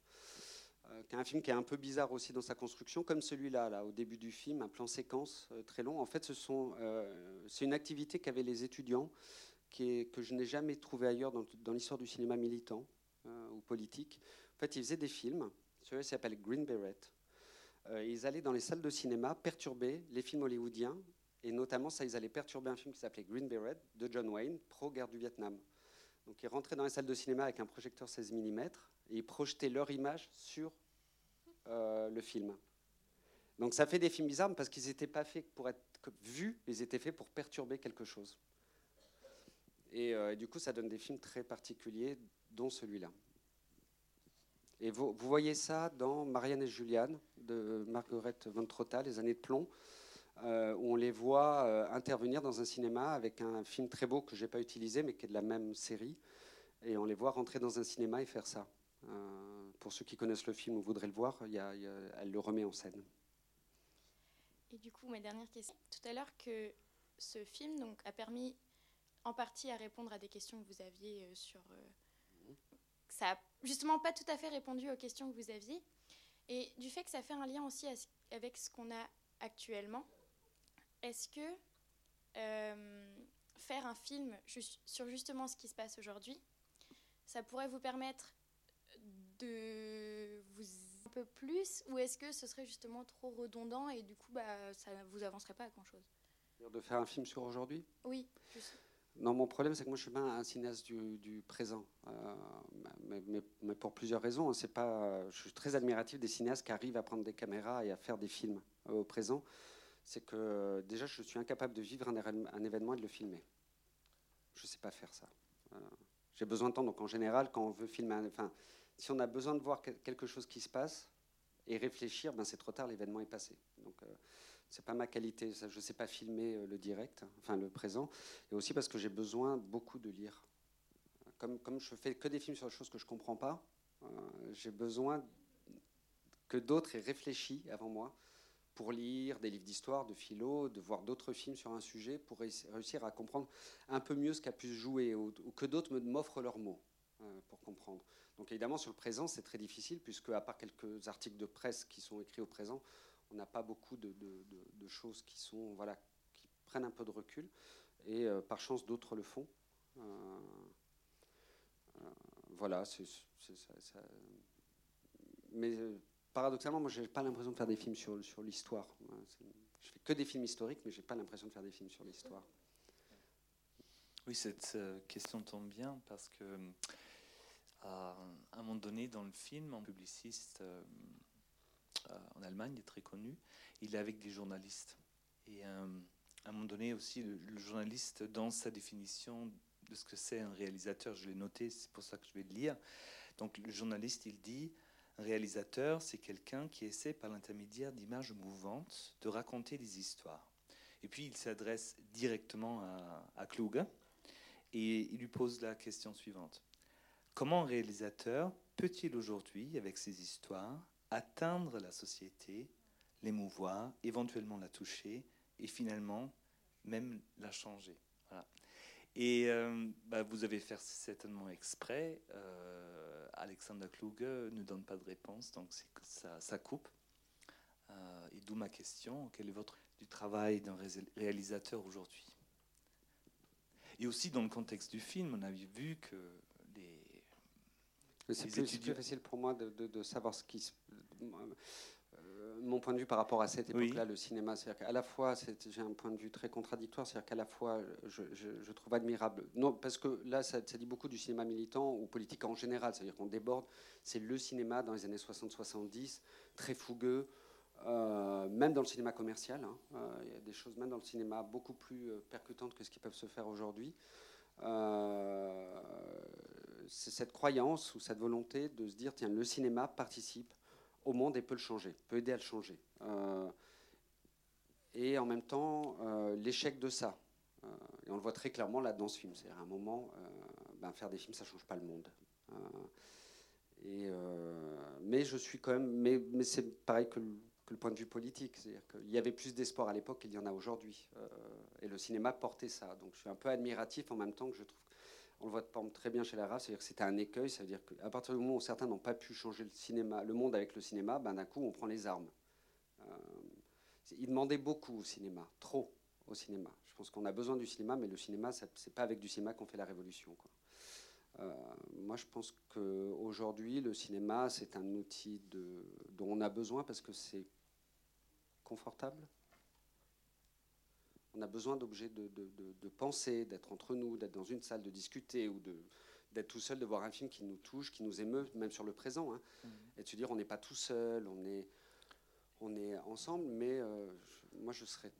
Euh, qui un film qui est un peu bizarre aussi dans sa construction, comme celui-là, là, au début du film, un plan séquence euh, très long. En fait, ce euh, c'est une activité qu'avaient les étudiants, que je n'ai jamais trouvé ailleurs dans, dans l'histoire du cinéma militant ou politique. En fait, ils faisaient des films. Celui-là s'appelle Green Beret. ils allaient dans les salles de cinéma perturber les films hollywoodiens, et notamment ça, ils allaient perturber un film qui s'appelait Green Beret de John Wayne, pro-guerre du Vietnam. Donc ils rentraient dans les salles de cinéma avec un projecteur 16 mm et ils projetaient leur image sur euh, le film. Donc ça fait des films bizarres parce qu'ils n'étaient pas faits pour être vus, ils étaient faits pour perturber quelque chose. Et, euh, du coup, ça donne des films très particuliers, dont celui-là. Et vous, voyez ça dans Marianne et Juliane de Margaret von Trotta, Les années de plomb, euh, où on les voit intervenir dans un cinéma avec un film très beau que je n'ai pas utilisé, mais qui est de la même série. Et on les voit rentrer dans un cinéma et faire ça. Pour ceux qui connaissent le film ou voudraient le voir, y a, y a, elle le remet en scène. Et du coup, ma dernière question. Tout à l'heure que ce film donc, a permis en partie à répondre à des questions que vous aviez sur... Euh, ça n'a justement pas tout à fait répondu aux questions que vous aviez. Et du fait que ça fait un lien aussi avec ce qu'on a actuellement, est-ce que euh, faire un film sur justement ce qui se passe aujourd'hui, ça pourrait vous permettre de vous un peu plus ou est-ce que ce serait justement trop redondant et du coup bah, ça ne vous avancerait pas à grand-chose? De faire un film sur aujourd'hui? Oui. Non, mon problème, c'est que moi, je suis pas un cinéaste du, du présent, euh, mais, mais, mais, pour plusieurs raisons. C'est pas, je suis très admiratif des cinéastes qui arrivent à prendre des caméras et à faire des films euh, au présent. C'est que euh, déjà, je suis incapable de vivre un, un, événement et de le filmer. Je sais pas faire ça. J'ai besoin de temps. Donc, en général, quand on veut filmer, un, enfin, si on a besoin de voir quelque chose qui se passe et réfléchir, ben c'est trop tard, l'événement est passé. Donc, euh, c'est pas ma qualité. Je ne sais pas filmer euh, le direct, enfin le présent, et aussi parce que j'ai besoin beaucoup de lire. Comme, comme je fais que des films sur des choses que je comprends pas, euh, j'ai besoin que d'autres aient réfléchi avant moi pour lire des livres d'histoire, de philo, de voir d'autres films sur un sujet, pour réussir à comprendre un peu mieux ce qu'a pu se jouer, ou, que d'autres m'offrent leurs mots pour comprendre. Donc évidemment, sur le présent, c'est très difficile, puisque à part quelques articles de presse qui sont écrits au présent, on n'a pas beaucoup de, choses qui, sont, voilà, qui prennent un peu de recul. Et euh, par chance, d'autres le font. Euh, euh voilà, c'est Mais euh, paradoxalement, moi, je n'ai pas l'impression de faire des films sur, sur l'histoire. Je fais que des films historiques, mais je n'ai pas l'impression de faire des films sur l'histoire. Oui, cette question tombe bien parce que à un moment donné dans le film, un publiciste euh, en Allemagne est très connu, il est avec des journalistes. Et euh, à un moment donné aussi, le, journaliste, dans sa définition de ce que c'est un réalisateur, je l'ai noté, c'est pour ça que je vais le lire. Donc le journaliste, il dit, un réalisateur, c'est quelqu'un qui essaie par l'intermédiaire d'images mouvantes de raconter des histoires. Et puis il s'adresse directement à Kluge et il lui pose la question suivante. Comment un réalisateur peut-il aujourd'hui, avec ses histoires, atteindre la société, l'émouvoir, éventuellement la toucher et finalement même la changer? Et euh, bah, vous avez fait certainement exprès. Euh, Alexander Kluge ne donne pas de réponse, donc ça, coupe. Euh, et d'où ma question quel est votre travail d'un réalisateur aujourd'hui? Et aussi dans le contexte du film, on a vu que c'est plus, plus, facile pour moi de, de, de savoir ce qui se, euh, mon point de vue par rapport à cette époque-là, oui. le cinéma. C'est-à-dire qu'à la fois, j'ai un point de vue très contradictoire, c'est-à-dire qu'à la fois, je, je, je, trouve admirable. Non, parce que là, ça, ça, dit beaucoup du cinéma militant ou politique en général, c'est-à-dire qu'on déborde. C'est le cinéma dans les années 60-70, très fougueux. Euh, même dans le cinéma commercial, hein, euh, il y a des choses, même dans le cinéma, beaucoup plus percutantes que ce qui peuvent se faire aujourd'hui. Euh, c'est cette croyance ou cette volonté de se dire tiens, le cinéma participe au monde et peut le changer, peut aider à le changer. Euh, et en même temps, euh, l'échec de ça. Euh, et on le voit très clairement là dans ce film. C'est-à-dire à un moment, ben, faire des films, ça ne change pas le monde. Et, mais je suis quand même. Mais, mais c'est pareil que le, que le, point de vue politique. C'est-à-dire qu'il y avait plus d'espoir à l'époque qu'il y en a aujourd'hui. et le cinéma portait ça. Donc je suis un peu admiratif en même temps que je trouve on le voit très bien chez la race, c'est-à-dire que c'était un écueil, ça veut dire qu'à partir du moment où certains n'ont pas pu changer le cinéma, le monde avec le cinéma, ben d'un coup on prend les armes. Euh, ils demandaient beaucoup au cinéma, trop au cinéma. Je pense qu'on a besoin du cinéma, mais le cinéma, c'est pas avec du cinéma qu'on fait la révolution. Euh, moi, je pense qu'aujourd'hui, le cinéma, c'est un outil dont on a besoin parce que c'est confortable, on a besoin d'objets de, de, de, de, pensée, d'être entre nous, d'être dans une salle, de discuter ou d'être tout seul, de voir un film qui nous touche, qui nous émeut, même sur le présent. Hein, mmh. Et de se dire on n'est pas tout seul, on est, on est ensemble, mais euh, je, moi je serais.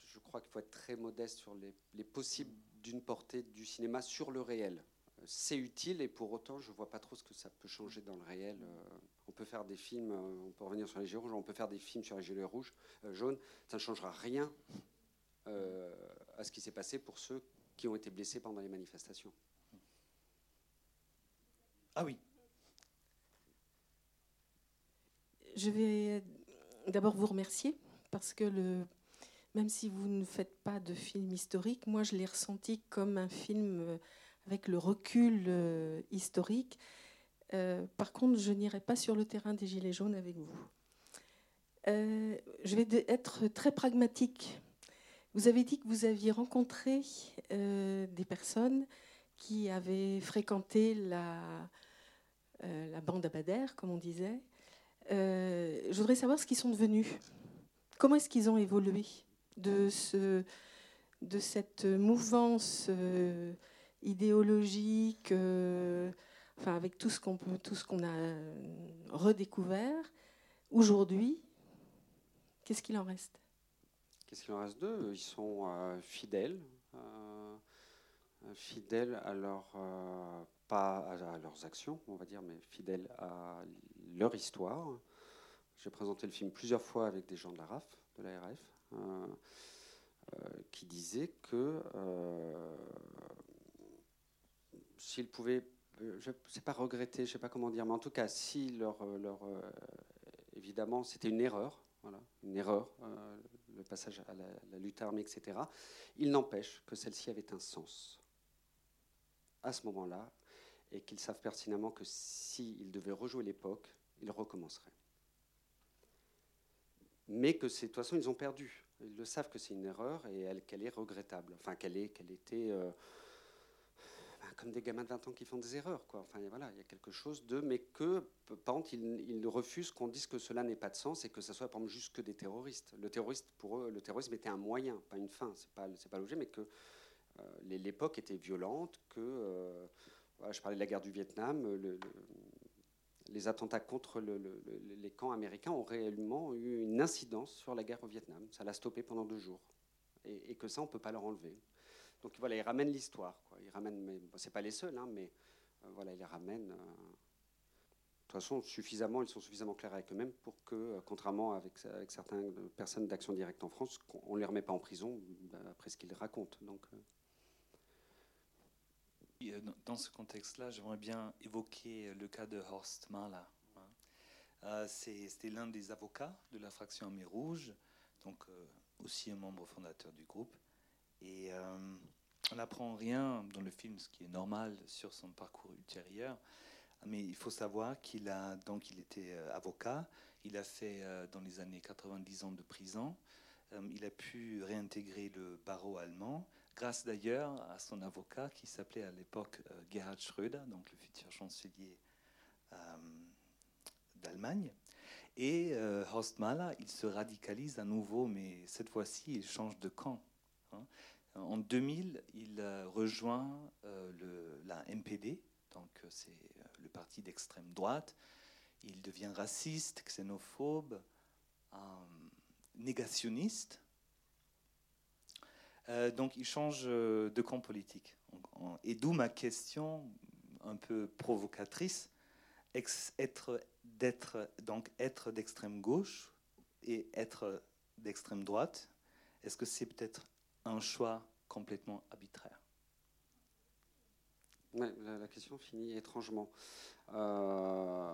Je crois qu'il faut être très modeste sur les, les possibles d'une portée du cinéma sur le réel. c'est utile et pour autant, je vois pas trop ce que ça peut changer dans le réel. on peut faire des films, on peut revenir sur les gilets rouges, on peut faire des films sur les gilets rouges, jaunes. Ça ne changera rien à ce qui s'est passé pour ceux qui ont été blessés pendant les manifestations. Ah oui. Je vais d'abord vous remercier parce que le, même si vous ne faites pas de film historique, moi je l'ai ressenti comme un film euh, avec le recul euh, historique. Euh, par contre, je n'irai pas sur le terrain des Gilets jaunes avec vous. je vais être très pragmatique. Vous avez dit que vous aviez rencontré des personnes qui avaient fréquenté la, la bande Abadère, comme on disait. je voudrais savoir ce qu'ils sont devenus. Comment est-ce qu'ils ont évolué de, ce, de cette mouvance euh, idéologique, euh, enfin avec tout ce qu'on a redécouvert aujourd'hui, qu'est-ce qu'il en reste? Qu'est-ce qu'il en reste d'eux Ils sont euh, fidèles, fidèles à leur pas à leurs actions, on va dire, mais fidèles à leur histoire. J'ai présenté le film plusieurs fois avec des gens de la RAF, de la euh, euh, qui disait que euh, s'ils pouvaient, je ne sais pas regretter, je ne sais pas comment dire, mais en tout cas, si leur, leur évidemment, c'était une erreur, voilà, une erreur, le passage à la, lutte armée, etc. Il n'empêche que celle-ci avait un sens à ce moment-là, et qu'ils savent pertinemment que s'ils devaient rejouer l'époque, ils recommenceraient mais que de toute façon, ils ont perdu. Ils le savent que c'est une erreur et qu'elle est regrettable. Enfin, qu'elle est, qu'elle était euh, comme des gamins de 20 ans qui font des erreurs. Quoi. Enfin, voilà, il y a quelque chose de. Mais que, par ils, refusent qu'on dise que cela n'ait pas de sens et que ça soit, par exemple, juste que des terroristes. Le terroriste, pour eux, le terrorisme était un moyen, pas une fin. C'est pas, pas l'objet, mais que euh, l'époque était violente, que. Euh, je parlais de la guerre du Vietnam. le, les attentats contre les camps américains ont réellement eu une incidence sur la guerre au Vietnam. Ça l'a stoppé pendant deux jours. Et, que ça, on ne peut pas leur enlever. Donc voilà, ils ramènent l'histoire. Ils ramènent, mais c'est pas les seuls, hein, mais euh, voilà, ils les ramènent. Euh, de toute façon, suffisamment, ils sont suffisamment clairs avec eux-mêmes pour que, euh, contrairement avec, avec certaines personnes d'action directe en France, on ne les remet pas en prison après ce qu'ils racontent. Donc, euh, dans ce contexte-là, j'aimerais bien évoquer le cas de Horst Mahler. Hein. Euh, c'était l'un des avocats de la fraction Armée Rouge, donc euh, aussi un membre fondateur du groupe. Et on n'apprend rien dans le film, ce qui est normal sur son parcours ultérieur. Mais il faut savoir qu'il a donc il était avocat. Il a fait dans les années 90 ans de prison. il a pu réintégrer le barreau allemand grâce d'ailleurs à son avocat qui s'appelait à l'époque euh, Gerhard Schröder, donc le futur chancelier euh, d'Allemagne. Et euh, Horst Mahler, il se radicalise à nouveau, mais cette fois-ci, il change de camp. Hein. En 2000, il rejoint la MPD, donc c'est le parti d'extrême droite. Il devient raciste, xénophobe, négationniste. Euh, donc il change euh, de camp politique. Et d'où ma question un peu provocatrice, être d'être donc être d'extrême gauche et être d'extrême droite, est-ce que c'est peut-être un choix complètement arbitraire la, question finit étrangement. Euh,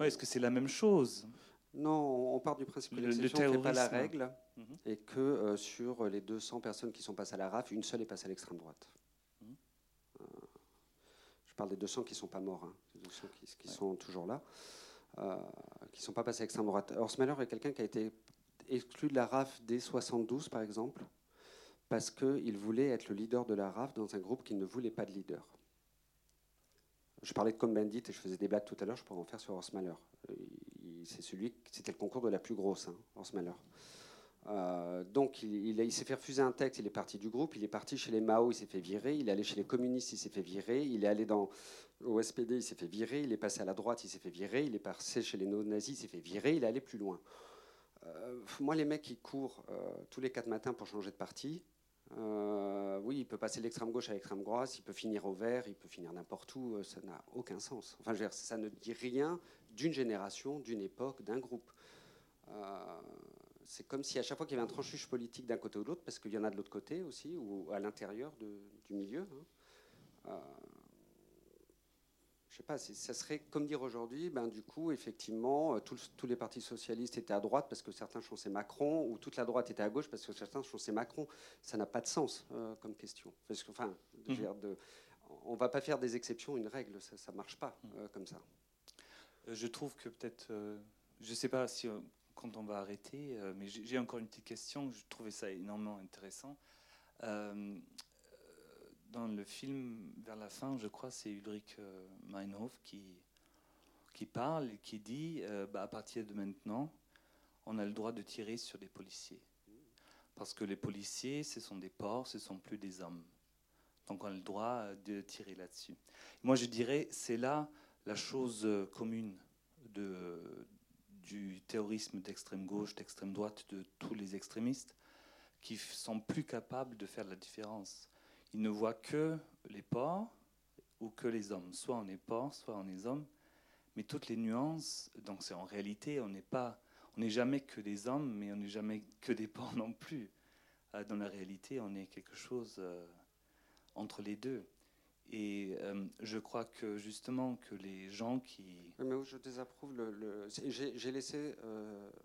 est-ce que c'est la même chose? Non, on part du principe que l'exception ne fait pas la règle mhm. et que euh, sur les 200 personnes qui sont passées à la RAF, une seule est passée à l'extrême droite. Mhm. Euh, je parle des 200 qui ne sont pas morts, hein, les 200 qui, sont toujours là, qui ne sont pas passés à l'extrême droite. Horsmaler est quelqu'un qui a été exclu de la RAF dès 72, par exemple, parce qu'il voulait être le leader de la RAF dans un groupe qui ne voulait pas de leader. Je parlais de Cohn-Bendit et je faisais des blagues tout à l'heure, je pourrais en faire sur Horsmaler celui, c'était le concours de la plus grosse, hein, Malheur. Euh, donc il, s'est fait refuser un texte, il est parti du groupe, il est parti chez les Mao, il s'est fait virer, il est allé chez les communistes, il s'est fait virer, il est allé dans, au SPD, il s'est fait virer, il est passé à la droite, il s'est fait virer, il est passé chez les nazis, il s'est fait virer, il est allé plus loin. Euh, moi, les mecs qui courent euh, tous les quatre matins pour changer de parti, Euh, oui, il peut passer l'extrême gauche à l'extrême droite, il peut finir au vert, il peut finir n'importe où, euh, ça n'a aucun sens. Enfin, je veux dire, ça ne dit rien d'une génération, d'une époque, d'un groupe. Euh, c'est comme si à chaque fois qu'il y avait un tranchuche politique d'un côté ou de l'autre, parce qu'il y en a de l'autre côté aussi, ou à l'intérieur du milieu, hein, je sais pas, ça serait comme dire aujourd'hui, ben, du coup, effectivement, euh, tous, les partis socialistes étaient à droite parce que certains chançaient Macron, ou toute la droite était à gauche parce que certains chançaient Macron. Ça n'a pas de sens euh, comme question. Parce que, enfin, mhm. de, on va pas faire des exceptions, une règle, ça ne marche pas mhm. euh, comme ça. Je trouve que peut-être, je ne sais pas si quand on va arrêter, mais j'ai encore une petite question. Je trouvais ça énormément intéressant dans le film, vers la fin, je crois, c'est Ulrich euh, Meinhof qui, qui parle et qui dit euh, bah, à partir de maintenant, on a le droit de tirer sur des policiers. Parce que les policiers, ce sont des porcs, ce sont plus des hommes. Donc on a le droit de tirer là-dessus. Moi, je dirais, c'est là la chose euh, commune du terrorisme d'extrême gauche, d'extrême droite, de tous les extrémistes, qui sont plus capables de faire la différence il ne voit que les porcs ou que les hommes. Soit on est porc, soit on est homme. Mais toutes les nuances, donc c'est en réalité, on n'est pas, on n'est jamais que des hommes, mais on n'est jamais que des porcs non plus. Euh, dans la réalité, on est quelque chose euh, entre les deux. Et euh, je crois que justement que les gens qui... mais je désapprouve le... J'ai laissé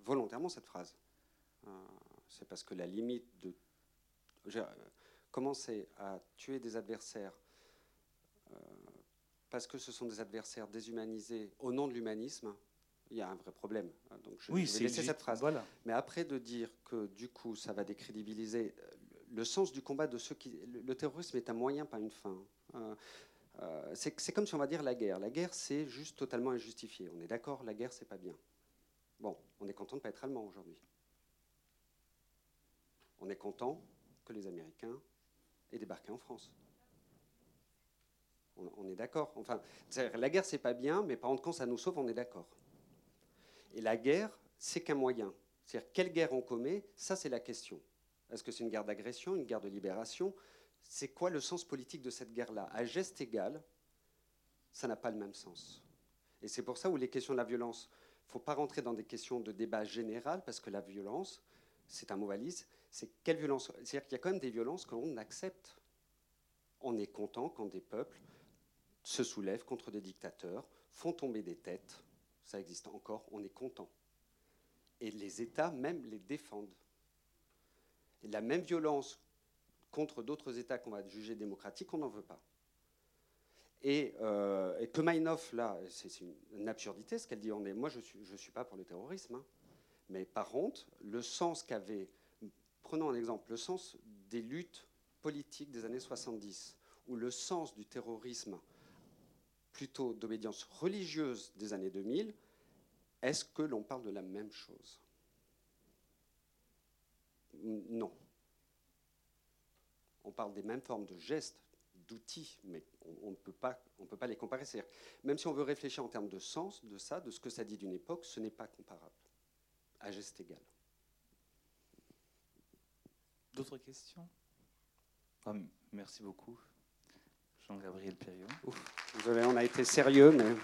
volontairement cette phrase. C'est parce que la limite de commencer à tuer des adversaires euh, parce que ce sont des adversaires déshumanisés au nom de l'humanisme, il y a un vrai problème. Donc je, oui, vais laisser cette phrase. Voilà. Mais après de dire que du coup ça va décrédibiliser euh, le sens du combat de ceux qui... Le terrorisme est un moyen, pas une fin. Euh, c'est comme si on va dire la guerre. La guerre, c'est juste totalement injustifié. On est d'accord, la guerre, c'est pas bien. Bon, on est content de ne pas être allemand aujourd'hui. On est content que les Américains et débarquer en France. On, est d'accord. Enfin, la guerre, c'est pas bien, mais par contre, quand ça nous sauve, on est d'accord. Et la guerre, c'est qu'un moyen. C'est-à-dire, quelle guerre on commet Ça, c'est la question. Est-ce que c'est une guerre d'agression, une guerre de libération? C'est quoi le sens politique de cette guerre-là? À geste égal, ça n'a pas le même sens. Et c'est pour ça où les questions de la violence, il ne faut pas rentrer dans des questions de débat général, parce que la violence, c'est un mot valise, c'est quelle violence? C'est-à-dire qu'il y a quand même des violences que l'on accepte. On est content quand des peuples se soulèvent contre des dictateurs, font tomber des têtes. Ça existe encore, on est content. Et les États même les défendent. Et la même violence contre d'autres États qu'on va juger démocratiques, on n'en veut pas. Et, euh, que Meinhof, là, c'est une, absurdité ce qu'elle dit. On est, moi, je ne suis, je suis pas pour le terrorisme. Hein. Mais par contre, le sens qu'avait Prenons un exemple, le sens des luttes politiques des années 70, ou le sens du terrorisme plutôt d'obédience religieuse des années 2000, est-ce que l'on parle de la même chose? Non. On parle des mêmes formes de gestes, d'outils, mais on, ne peut pas, les comparer. Même si on veut réfléchir en termes de sens de ça, de ce que ça dit d'une époque, ce n'est pas comparable, à geste égal. D'autres questions? Ah, Merci beaucoup, Jean-Gabriel Perriot. Désolé, on a été sérieux, mais.